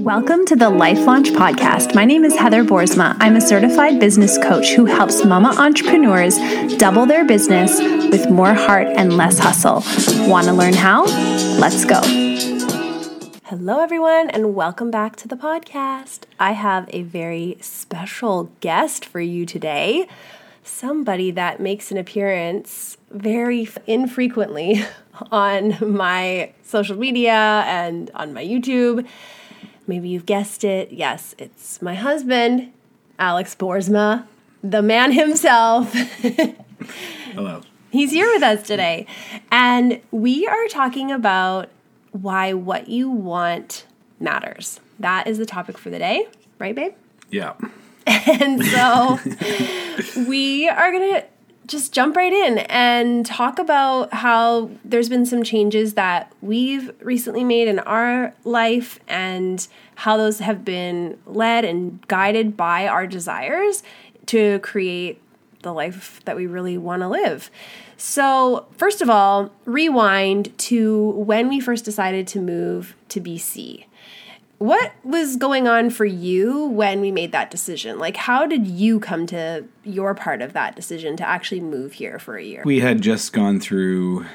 Welcome to the Life Launch Podcast. My name is Heather Boersma. I'm a certified business coach who helps mama entrepreneurs double their business with more heart and less hustle. Want to learn how? Let's go. Hello, everyone, and welcome back to the podcast. I have a very special guest for you today. Somebody that makes an appearance very infrequently on my social media and on my YouTube. Maybe you've guessed it. Yes, it's my husband, Alex Boersma, the man himself. Hello. He's here with us today. And we are talking about why what you want matters. That is the topic for the day, right, babe? Yeah. And so we are going to just jump right in and talk about how there's been some changes that we've recently made in our life and how those have been led and guided by our desires to create the life that we really want to live. So, first of all, rewind to when we first decided to move to BC. What was going on for you when we made that decision? Like, how did you come to your part of that decision to actually move here for a year? We had just gone through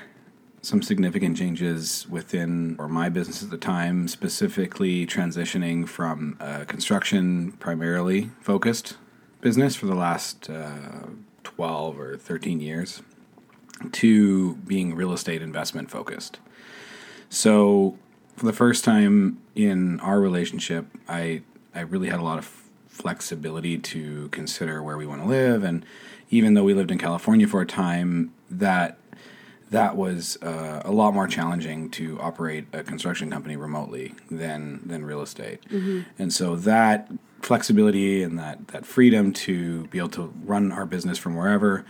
some significant changes within or my business at the time, specifically transitioning from a construction primarily focused business for the last uh, 12 or 13 years to being real estate investment focused. So, for the first time in our relationship, I I really had a lot of flexibility to consider where we want to live, and even though we lived in California for a time, that that was uh, a lot more challenging to operate a construction company remotely than than real estate, mm-hmm. and so that flexibility and that that freedom to be able to run our business from wherever,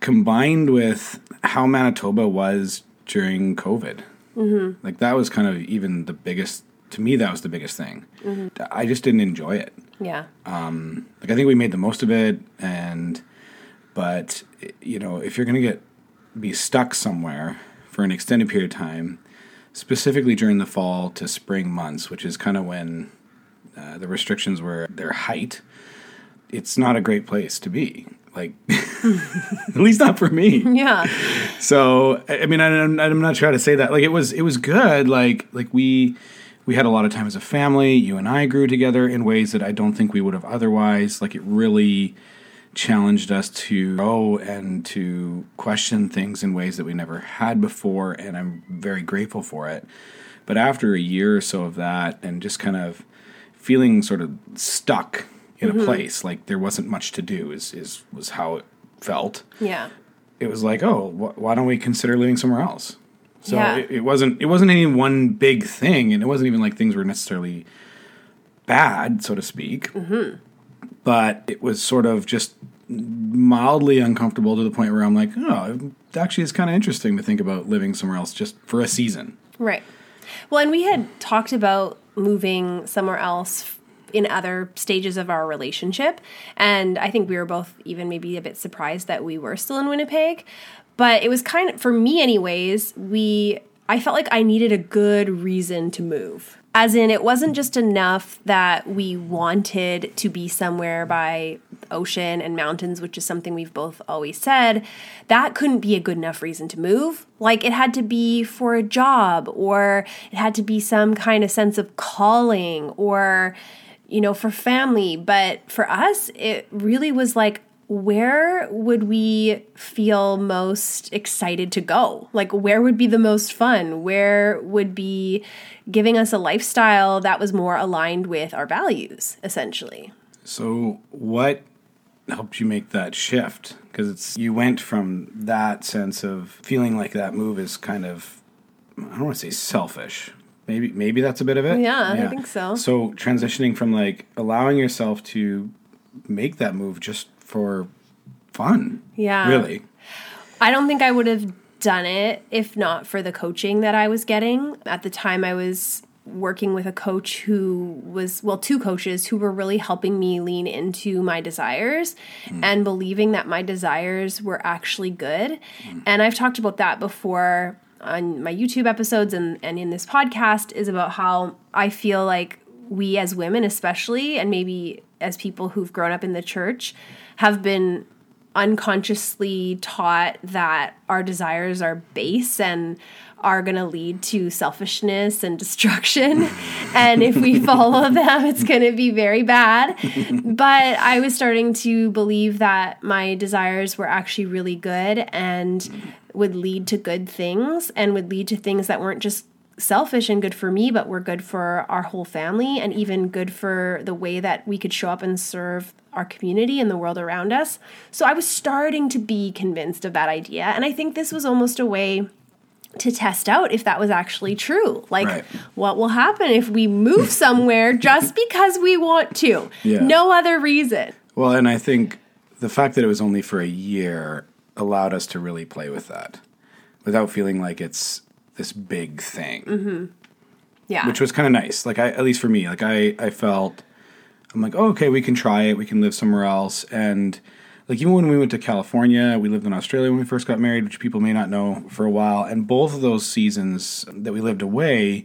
combined with how Manitoba was during COVID Mm-hmm. Like that was kind of even the biggest to me. That was the biggest thing. Mm-hmm. I just didn't enjoy it. Yeah. Um, like I think we made the most of it, and but you know, if you're gonna get be stuck somewhere for an extended period of time, specifically during the fall to spring months, which is kind of when uh, the restrictions were their height, it's not a great place to be like at least not for me. Yeah. So i mean I'm, I'm not trying to say that. Like it was it was good. Like like we we had a lot of time as a family. You and i grew together in ways that i don't think we would have otherwise. Like it really challenged us to grow and to question things in ways that we never had before and i'm very grateful for it. But after a year or so of that and just kind of feeling sort of stuck in mm-hmm. a place. Like there wasn't much to do. Is is was how it felt. Yeah. It was like, oh, wh- why don't we consider living somewhere else? So yeah. it, it, wasn't it wasn't any one big thing, and it wasn't even like things were necessarily bad, so to speak. Mm-hmm. But it was sort of just mildly uncomfortable to the point where I'm like, oh, actually, it's kind of interesting to think about living somewhere else just for a season. Right. Well, and we had talked about moving somewhere else in other stages of our relationship. And I think we were both even maybe a bit surprised that we were still in Winnipeg. But it was kind of, for me, anyways, we, I felt like I needed a good reason to move. As in, it wasn't just enough that we wanted to be somewhere by ocean and mountains, which is something we've both always said. That couldn't be a good enough reason to move. Like, it had to be for a job, or it had to be some kind of sense of calling, or you know, for family. But for us, it really was like, where would we feel most excited to go? Like, where would be the most fun? Where would be giving us a lifestyle that was more aligned with our values, essentially? So, what helped you make that shift? Because it's you went from that sense of feeling like that move is kind of I don't want to say selfish, Maybe maybe that's a bit of it. Yeah, yeah, I think so. So transitioning from like allowing yourself to make that move just for fun. Yeah. Really. I don't think I would have done it if not for the coaching that I was getting. At the time I was working with a coach who was well two coaches who were really helping me lean into my desires mm. and believing that my desires were actually good. Mm. And I've talked about that before on my YouTube episodes and, and in this podcast is about how I feel like we as women, especially, and maybe as people who've grown up in the church, have been unconsciously taught that our desires are base and are going to lead to selfishness and destruction. and if we follow them, it's going to be very bad. But I was starting to believe that my desires were actually really good and would lead to good things and would lead to things that weren't just selfish and good for me, but were good for our whole family and even good for the way that we could show up and serve our community and the world around us. So I was starting to be convinced of that idea. And I think this was almost a way to test out if that was actually true. Like, Right. what will happen if we move somewhere just because we want to? Yeah. No other reason. Well, and I think the fact that it was only for a year allowed us to really play with that without feeling like it's this big thing, mm-hmm. Yeah. which was kind of nice. Like I, at least for me, like I, I felt, I'm like, oh, okay, we can try it. We can live somewhere else. And like even when we went to California, we lived in Australia when we first got married, which people may not know for a while. And both of those seasons that we lived away,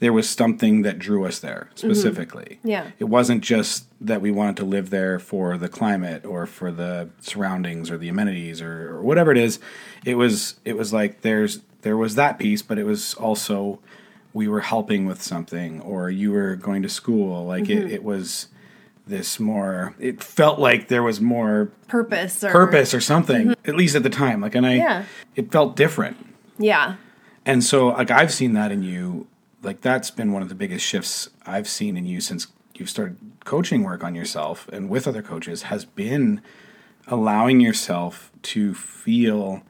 there was something that drew us there mm-hmm. specifically. Yeah. It wasn't just that we wanted to live there for the climate or for the surroundings or the amenities or, or whatever it is. It was it was like there's there was that piece, but it was also we were helping with something or you were going to school. Like it, mm-hmm. it was this more it felt like there was more purpose or purpose or something, mm-hmm. at least at the time. Like and I Yeah. it felt different. Yeah. And so, like, I've seen that in you. Like, that's been one of the biggest shifts I've seen in you since you've started coaching work on yourself and with other coaches has been allowing yourself to feel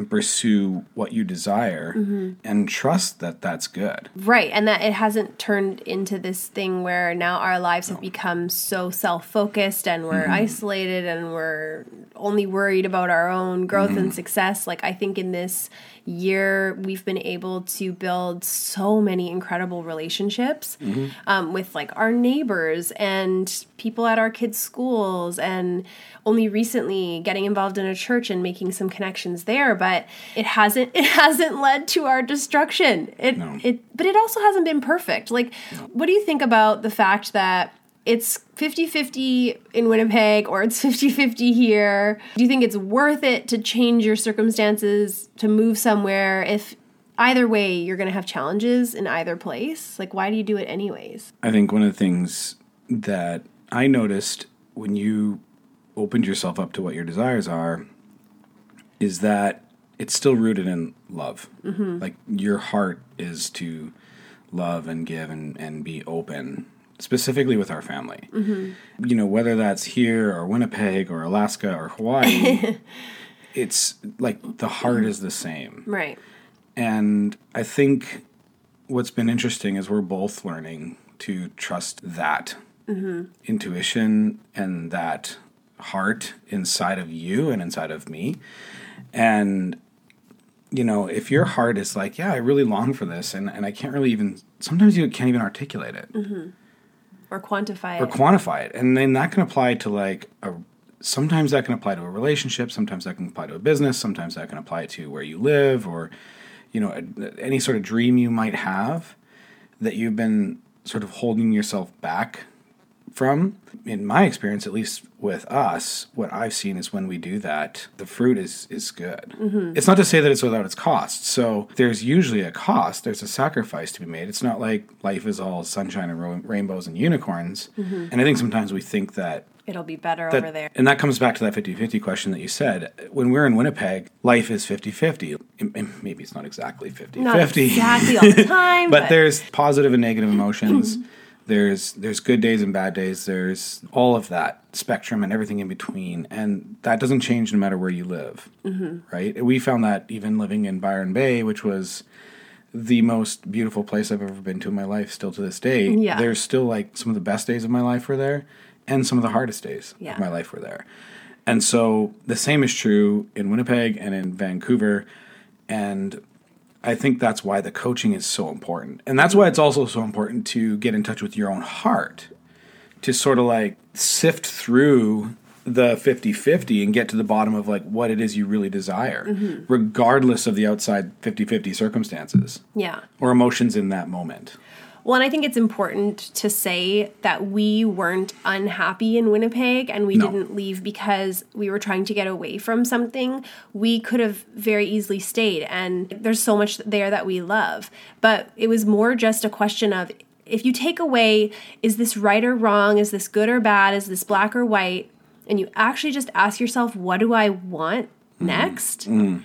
and pursue what you desire mm-hmm. and trust that that's good. Right, and that it hasn't turned into this thing where now our lives have become so self-focused and we're mm-hmm. isolated and we're only worried about our own growth and mm-hmm. success. Like I think in this year we've been able to build so many incredible relationships um, with like our neighbors and people at our kids' schools and only recently getting involved in a church and making some connections there but it hasn't it hasn't led to our destruction. It No. it but it also hasn't been perfect. Like what do you think about the fact that it's 50-50 in Winnipeg or it's 50-50 here. Do you think it's worth it to change your circumstances to move somewhere if either way you're going to have challenges in either place? Like why do you do it anyways? I think one of the things that I noticed when you opened yourself up to what your desires are is that it's still rooted in love. Mm-hmm. Like your heart is to love and give and, and be open, specifically with our family. Mm-hmm. You know, whether that's here or Winnipeg or Alaska or Hawaii, it's like the heart is the same. Right. And I think what's been interesting is we're both learning to trust that mm-hmm. intuition and that heart inside of you and inside of me. And, you know, if your heart is like, yeah, I really long for this, and, and I can't really even, sometimes you can't even articulate it mm-hmm. Or quantify it. or quantify it. And then that can apply to like a sometimes that can apply to a relationship, sometimes that can apply to a business, sometimes that can apply to where you live or you know a, any sort of dream you might have that you've been sort of holding yourself back from. In my experience, at least with us, what I've seen is when we do that, the fruit is is good. Mm-hmm. It's not to say that it's without its cost. So there's usually a cost. There's a sacrifice to be made. It's not like life is all sunshine and ro- rainbows and unicorns. Mm-hmm. And I think sometimes we think that It'll be better that- over there. And that comes back to that 50 50 question that you said. When we're in Winnipeg, life is 50 50. Maybe it's not exactly 50 Not 50. exactly all the time, but there's positive and negative emotions. there's there's good days and bad days. There's all of that spectrum and everything in between, and that doesn't change no matter where you live, mm-hmm. right? We found that even living in Byron Bay, which was the most beautiful place I've ever been to in my life, still to this day. Yeah. There's still like some of the best days of my life were there, and some of the hardest days Yeah. of my life were there. And so the same is true in Winnipeg and in Vancouver. And I think that's why the coaching is so important. And that's why it's also so important to get in touch with your own heart to sort of like sift through the 50-50 and get to the bottom of like what it is you really desire Mm-hmm. regardless of the outside 50-50 circumstances Yeah. or emotions in that moment Well, and I think it's important to say that we weren't unhappy in Winnipeg and we No. didn't leave because we were trying to get away from something. We could have very easily stayed, and there's so much there that we love. But it was more just a question of if you take away, is this right or wrong? Is this good or bad? Is this black or white? And you actually just ask yourself, what do I want mm-hmm. next? Mm.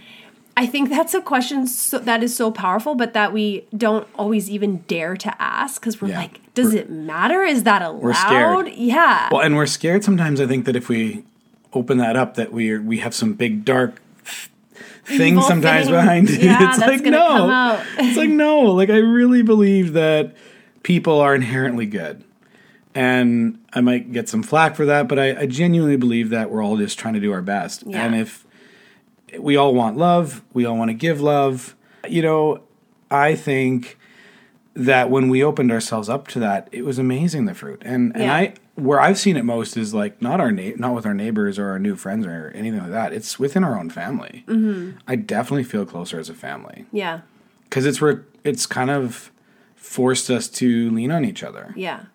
I think that's a question so, that is so powerful, but that we don't always even dare to ask because we're Yeah. like, does it matter? Is that allowed? scared. Yeah. well and we're scared sometimes i think that if we open that up that we we have some big dark thing Evil sometimes thing. behind it Yeah, it's like no it's like no like i really believe that people are inherently good and i might get some flack for that but i, I genuinely believe that we're all just trying to do our best Yeah. and if we all want love. We all want to give love. You know i think that when we opened ourselves up to that it was amazing the fruit. And and i where i've seen it most is like not our na- not with our neighbors or our new friends or anything like that. It's within our own family. Mm-hmm. i definitely feel closer as a family. Yeah. because it's where it's kind of forced us to lean on each other. Yeah.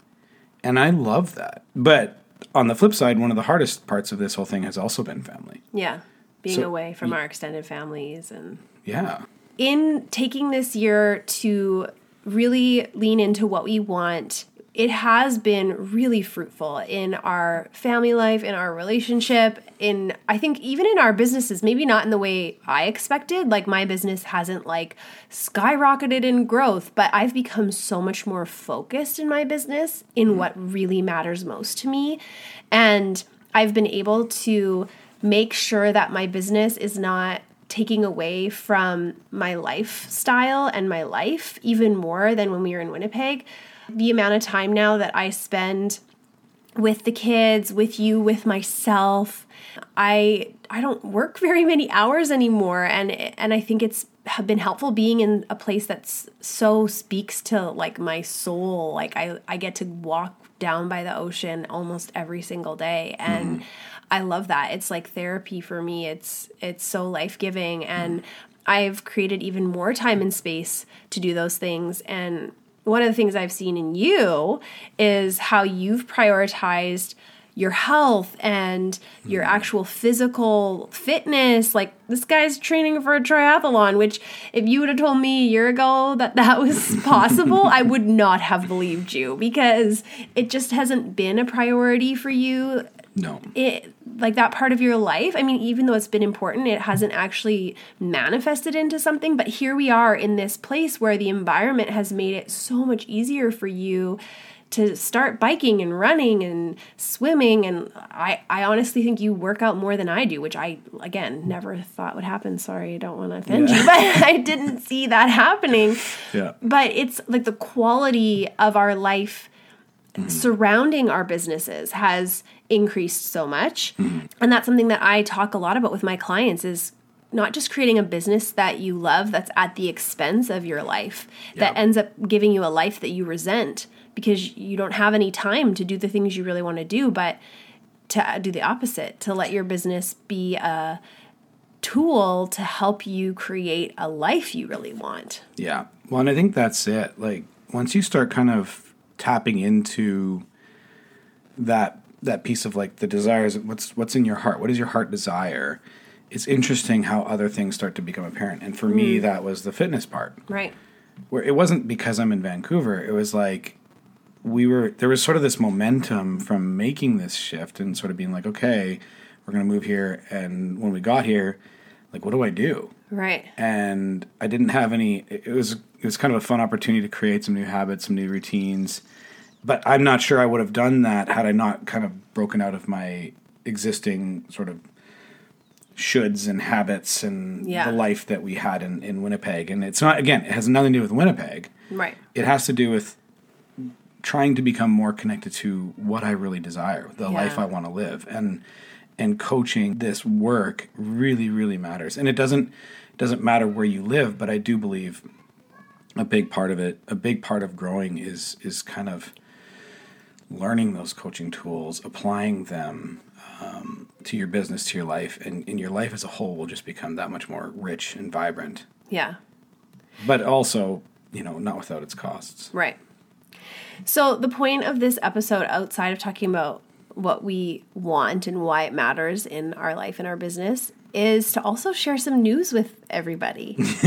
and i love that. But on the flip side one of the hardest parts of this whole thing has also been family. Yeah. Being So- away from our extended families and yeah in taking this year to really lean into what we want, it has been really fruitful in our family life, in our relationship, in I think even in our businesses, maybe not in the way I expected. Like my business hasn't like skyrocketed in growth, but I've become so much more focused in my business in mm-hmm. what really matters most to me. And I've been able to make sure that my business is not taking away from my lifestyle and my life even more than when we were in Winnipeg. The amount of time now that I spend with the kids, with you, with myself, I I don't work very many hours anymore and and I think it's been helpful being in a place that's so speaks to like my soul. Like I I get to walk down by the ocean almost every single day and mm-hmm. I love that. It's like therapy for me. It's it's so life-giving and I've created even more time and space to do those things and one of the things I've seen in you is how you've prioritized your health and your hmm. actual physical fitness. Like this guy's training for a triathlon, which if you would have told me a year ago that that was possible, I would not have believed you because it just hasn't been a priority for you no. It like that part of your life i mean even though it's been important it hasn't actually manifested into something but here we are in this place where the environment has made it so much easier for you to start biking and running and swimming and i i honestly think you work out more than i do which i again never thought would happen. Sorry i don't want to offend Yeah. you but i didn't see that happening. Yeah. But it's like the quality of our life Mm-hmm. surrounding our businesses has increased so much mm-hmm. and that's something that i talk a lot about with my clients is not just creating a business that you love that's at the expense of your life that Yeah. ends up giving you a life that you resent because you don't have any time to do the things you really want to do but to do the opposite to let your business be a tool to help you create a life you really want Yeah. Well, and I think that's it. Like once you start kind of tapping into that that piece of like the desires, what's what's in your heart? What does your heart desire? It's interesting how other things start to become apparent. And for me, hmm. that was the fitness part. right Where it wasn't because I'm in Vancouver. It was like we were there was sort of this momentum from making this shift and sort of being like, okay, we're gonna move here. And when we got here, like, what do I do? right and I didn't have any. It was it was kind of a fun opportunity to create some new habits, some new routines. But I'm not sure I would have done that had I not kind of broken out of my existing sort of shoulds and habits and Yeah. the life that we had in, in Winnipeg. And it's not again, it has nothing to do with Winnipeg. right It has to do with trying to become more connected to what I really desire, the Yeah. life I want to live. And and coaching this work really, really matters. And it doesn't doesn't matter where you live, but I do believe a big part of it, a big part of growing is is kind of learning those coaching tools, applying them, um, to your business, to your life, and, and your life as a whole will just become that much more rich and vibrant. Yeah. But also, you know, not without its costs. Right. So, the point of this episode, outside of talking about what we want and why it matters in our life and our business, is to also share some news with everybody.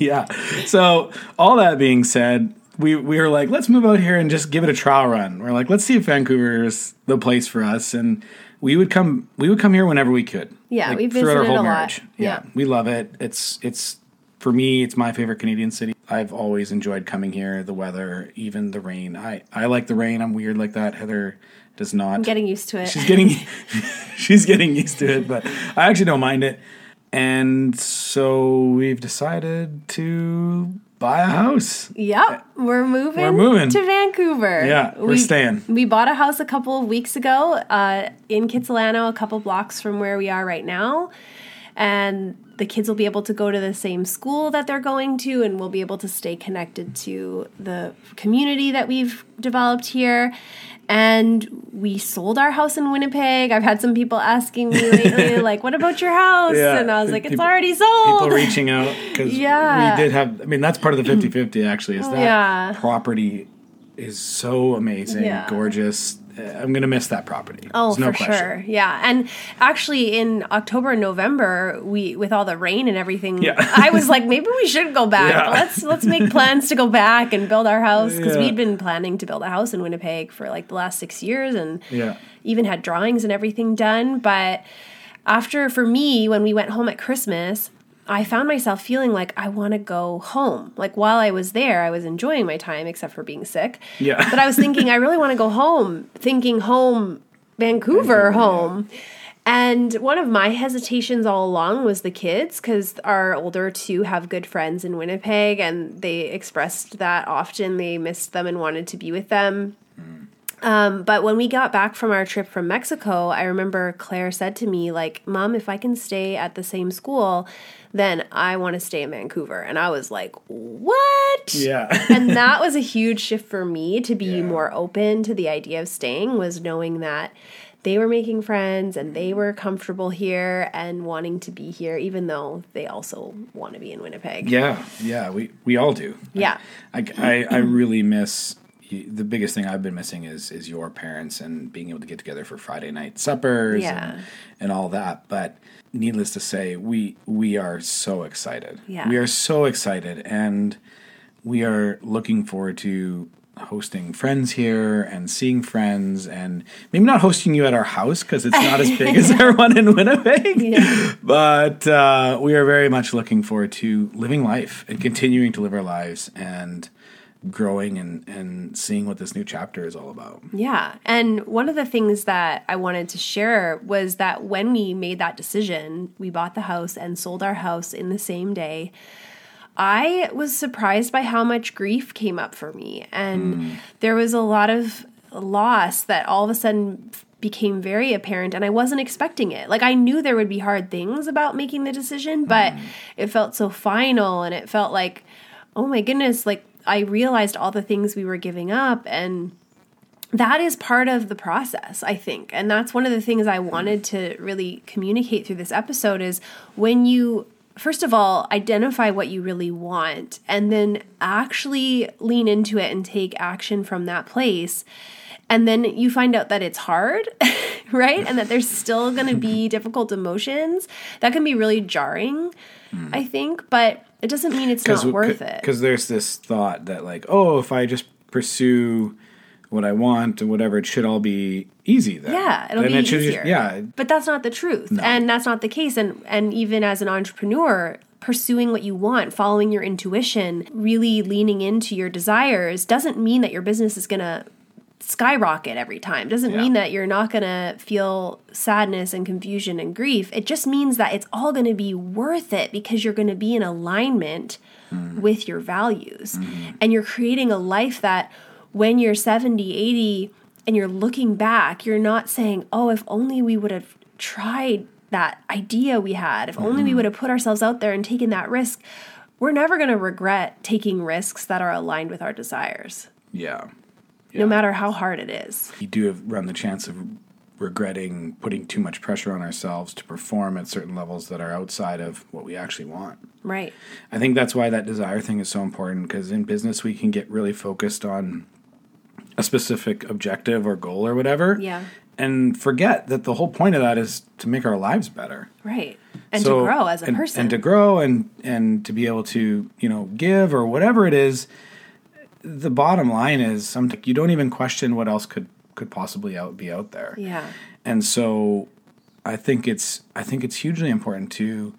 yeah. So, all that being said, we, we were like, let's move out here and just give it a trial run. We're like, let's see if Vancouver is the place for us. And we would come we would come here whenever we could. Yeah, like, we visited a lot. Yeah, Yeah. we love it. It's it's for me, it's my favorite Canadian city. I've always enjoyed coming here. The weather, even the rain. I I like the rain. I'm weird like that. Heather does not. I'm getting used to it. she's getting she's getting used to it, but I actually don't mind it. And so we've decided to buy a house. Yep, we're moving. We're moving. to Vancouver. Yeah, we're We- staying. We bought a house a couple of weeks ago uh, in Kitsilano, a couple blocks from where we are right now, and the kids will be able to go to the same school that they're going to, and we'll be able to stay connected to the community that we've developed here. And we sold our house in Winnipeg. I've had some people asking me lately, like, "What about your house?" Yeah, And I was like, "It's people- already sold." people reaching out because Yeah. we did have i mean that's part of the 50-50 actually is that Yeah. property is so amazing Yeah. gorgeous I'm gonna miss that property Oh, no for question. sure. Yeah. And actually in October and November, we with all the rain and everything, Yeah. I was like, maybe we should go back. Yeah. Let's let's make plans to go back and build our house because Yeah. we'd been planning to build a house in Winnipeg for like the last six years and Yeah. even had drawings and everything done. But after for me, when we went home at Christmas, I found myself feeling like I want to go home. Like while I was there, I was enjoying my time except for being sick. Yeah. But I was thinking I really want to go home, thinking home, Vancouver, home. And one of my hesitations all along was the kids because our older two have good friends in Winnipeg and they expressed that often they missed them and wanted to be with them. Um, but when we got back from our trip from Mexico, I remember Claire said to me, like, Mom, if I can stay at the same school, then I want to stay in Vancouver. And I was like, What? yeah and that was a huge shift for me to be Yeah. more open to the idea of staying was knowing that they were making friends and they were comfortable here and wanting to be here even though they also want to be in Winnipeg. yeah yeah we we all do Yeah. I, I, I really miss the biggest thing I've been missing is is your parents and being able to get together for Friday night suppers Yeah. and, and all that. But needless to say, we we are so excited. Yeah. We are so excited and we are looking forward to hosting friends here and seeing friends and maybe not hosting you at our house because it's not as big as our one in Winnipeg. Yeah. But uh, we are very much looking forward to living life and continuing to live our lives and growing and, and seeing what this new chapter is all about. Yeah. And one of the things that I wanted to share was that when we made that decision, we bought the house and sold our house in the same day. I was surprised by how much grief came up for me. And hmm. there was a lot of loss that all of a sudden became very apparent and I wasn't expecting it. Like I knew there would be hard things about making the decision, but hmm. it felt so final and it felt like oh my goodness, like I realized all the things we were giving up and that is part of the process i think. And that's one of the things i wanted to really communicate through this episode is when you first of all identify what you really want and then actually lean into it and take action from that place. And then you find out that it's hard right? And that there's still going to be difficult emotions. That can be really jarring i think. But it doesn't mean it's not worth it Because there's this thought that, like, oh, if I just pursue what I want and whatever, it should all be easy then. Yeah, it'll Then be it easier. Just, yeah, but that's not the truth, and that's not the case. And and even as an entrepreneur, pursuing what you want, following your intuition, really leaning into your desires, doesn't mean that your business is gonna skyrocket every time. Doesn't Yeah. mean that you're not gonna feel sadness and confusion and grief. It just means that it's all gonna be worth it because you're gonna be in alignment mm-hmm. with your values, mm-hmm. and you're creating a life that when you're 70, 80, and you're looking back, you're not saying, oh, if only we would have tried that idea we had, if only we mm-hmm. would have put ourselves out there and taken that risk. We're never going to regret taking risks that are aligned with our desires, yeah. No matter how hard it is. You do have, run the chance of regretting putting too much pressure on ourselves to perform at certain levels that are outside of what we actually want. Right. I think that's why that desire thing is so important because in business we can get really focused on a specific objective or goal or whatever. Yeah. And forget that the whole point of that is to make our lives better. Right. And So- to grow as a and, person. and to grow and and to be able to you know give or whatever it is the bottom line is sometimes you don't even question what else could could possibly out be out there. Yeah. and so i think it's i think it's hugely important to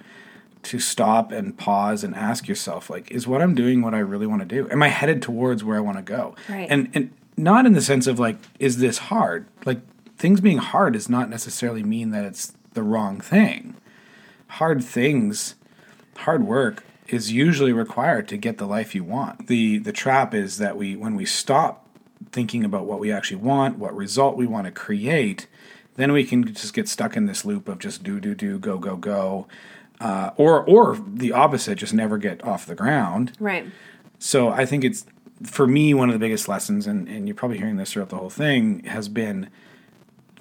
to stop and pause and ask yourself like is what i'm doing what i really want to do? Am i headed towards where i want to go? Right. and and not in the sense of like is this hard? Like things being hard does not necessarily mean that it's the wrong thing. Hard things hard work is usually required to get the life you want the the trap is that we when we stop thinking about what we actually want what result we want to create then we can just get stuck in this loop of just do do do go go go uh, or or the opposite just never get off the ground Right. so I think it's for me one of the biggest lessons, and, and you're probably hearing this throughout the whole thing, has been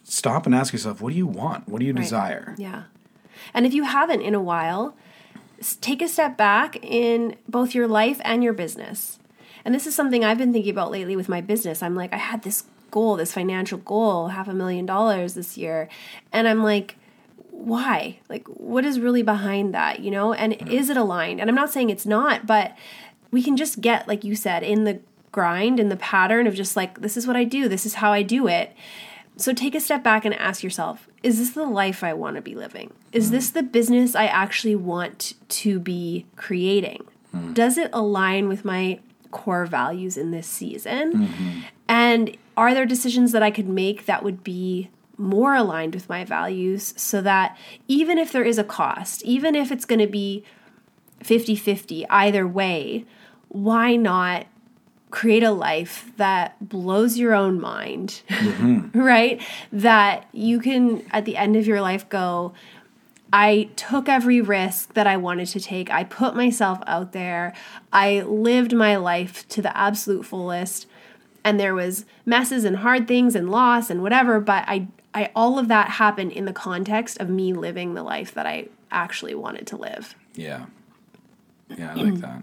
stop and ask yourself, what do you want? What do you Right. desire? Yeah. And if you haven't in a while, take a step back in both your life and your business. And this is something I've been thinking about lately with my business. I'm like, I had this goal, this financial goal, half a million dollars this year. And I'm like, why? Like, what is really behind that, you know? And mm-hmm. is it aligned? And I'm not saying it's not, but we can just get, like you said, in the grind, in the pattern of just like, this is what I do, this is how I do it. So take a step back and ask yourself is this the life I want to be living? Is this the business I actually want to be creating? Hmm. Does it align with my core values in this season? Mm-hmm. And are there decisions that I could make that would be more aligned with my values so that even if there is a cost, even if it's going to be 50 50 either way, why not create a life that blows your own mind, right? That you can, at the end of your life, go, I took every risk that I wanted to take. I put myself out there. I lived my life to the absolute fullest. And there was messes and hard things and loss and whatever, but I I all of that happened in the context of me living the life that I actually wanted to live. Yeah. Yeah, I like mm. that.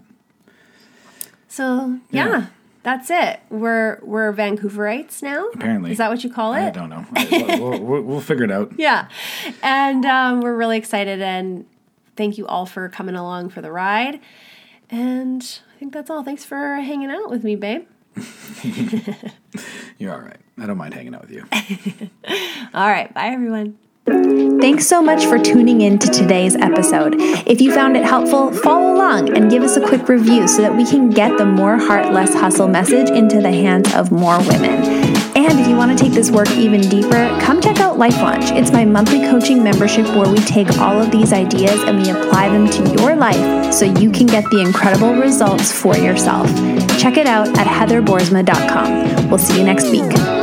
So yeah, Yeah. That's it. We're we're Vancouverites now. Apparently. is that what you call it? I don't know. We'll, we'll, we'll figure it out. Yeah, and um, we're really excited. And thank you all for coming along for the ride. And I think that's all. Thanks for hanging out with me, babe. You're all right. I don't mind hanging out with you. All right, bye everyone. Thanks so much for tuning in to today's episode. If you found it helpful, follow along and give us a quick review so that we can get the more heart, less hustle message into the hands of more women. And if you want to take this work even deeper, come check out Life Launch. It's my monthly coaching membership where we take all of these ideas and we apply them to your life so you can get the incredible results for yourself. Check it out at heatherboersma.com. We'll see you next week.